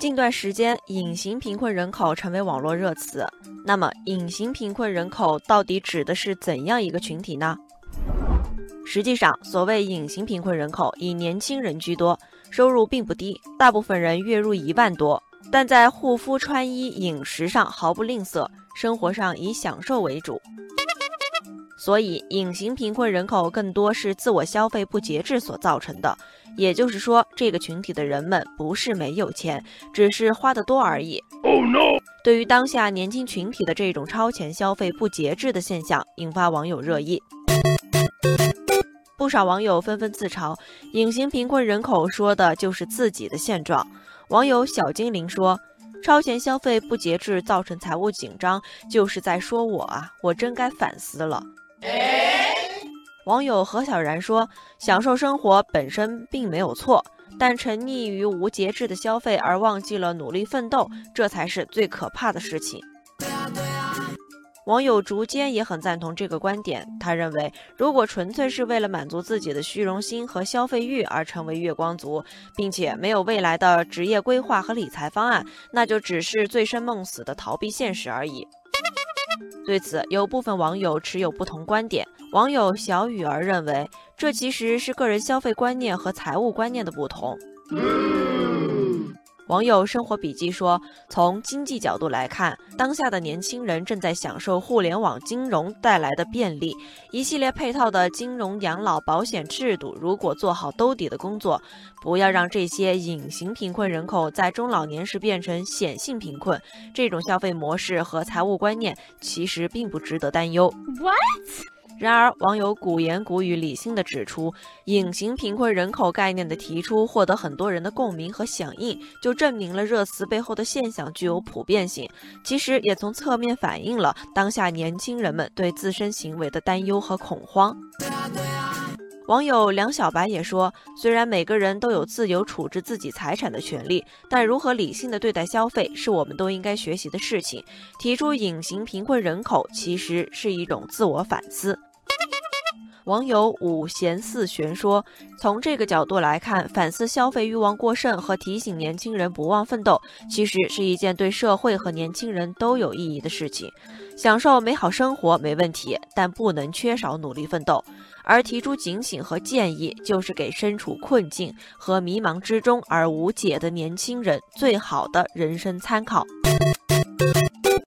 近段时间，隐形贫困人口成为网络热词。那么，隐形贫困人口到底指的是怎样一个群体呢？实际上，所谓隐形贫困人口，以年轻人居多，收入并不低，大部分人月入一万多，但在护肤、穿衣、饮食上毫不吝啬，生活上以享受为主。所以，隐形贫困人口更多是自我消费不节制所造成的。也就是说，这个群体的人们不是没有钱，只是花得多而已。对于当下年轻群体的这种超前消费不节制的现象，引发网友热议。不少网友纷纷自嘲：“隐形贫困人口说的就是自己的现状。”网友小精灵说：“超前消费不节制造成财务紧张，就是在说我啊，我真该反思了。”网友何小然说：“享受生活本身并没有错，但沉溺于无节制的消费而忘记了努力奋斗，这才是最可怕的事情。”网友竹间也很赞同这个观点，他认为，如果纯粹是为了满足自己的虚荣心和消费欲而成为月光族，并且没有未来的职业规划和理财方案，那就只是醉生梦死的逃避现实而已。对此，有部分网友持有不同观点。网友小雨儿认为，这其实是个人消费观念和财务观念的不同。网友生活笔记说，从经济角度来看，当下的年轻人正在享受互联网金融带来的便利，一系列配套的金融、养老保险制度，如果做好兜底的工作，不要让这些隐形贫困人口在中老年时变成显性贫困，这种消费模式和财务观念其实并不值得担忧。What？然而，网友古言古语理性的指出，隐形贫困人口概念的提出获得很多人的共鸣和响应，就证明了热词背后的现象具有普遍性。其实也从侧面反映了当下年轻人们对自身行为的担忧和恐慌。网友梁小白也说，虽然每个人都有自由处置自己财产的权利，但如何理性的对待消费，是我们都应该学习的事情。提出隐形贫困人口，其实是一种自我反思。网友五贤四玄说：“从这个角度来看，反思消费欲望过剩和提醒年轻人不忘奋斗，其实是一件对社会和年轻人都有意义的事情。享受美好生活没问题，但不能缺少努力奋斗。而提出警醒和建议，就是给身处困境和迷茫之中而无解的年轻人最好的人生参考。”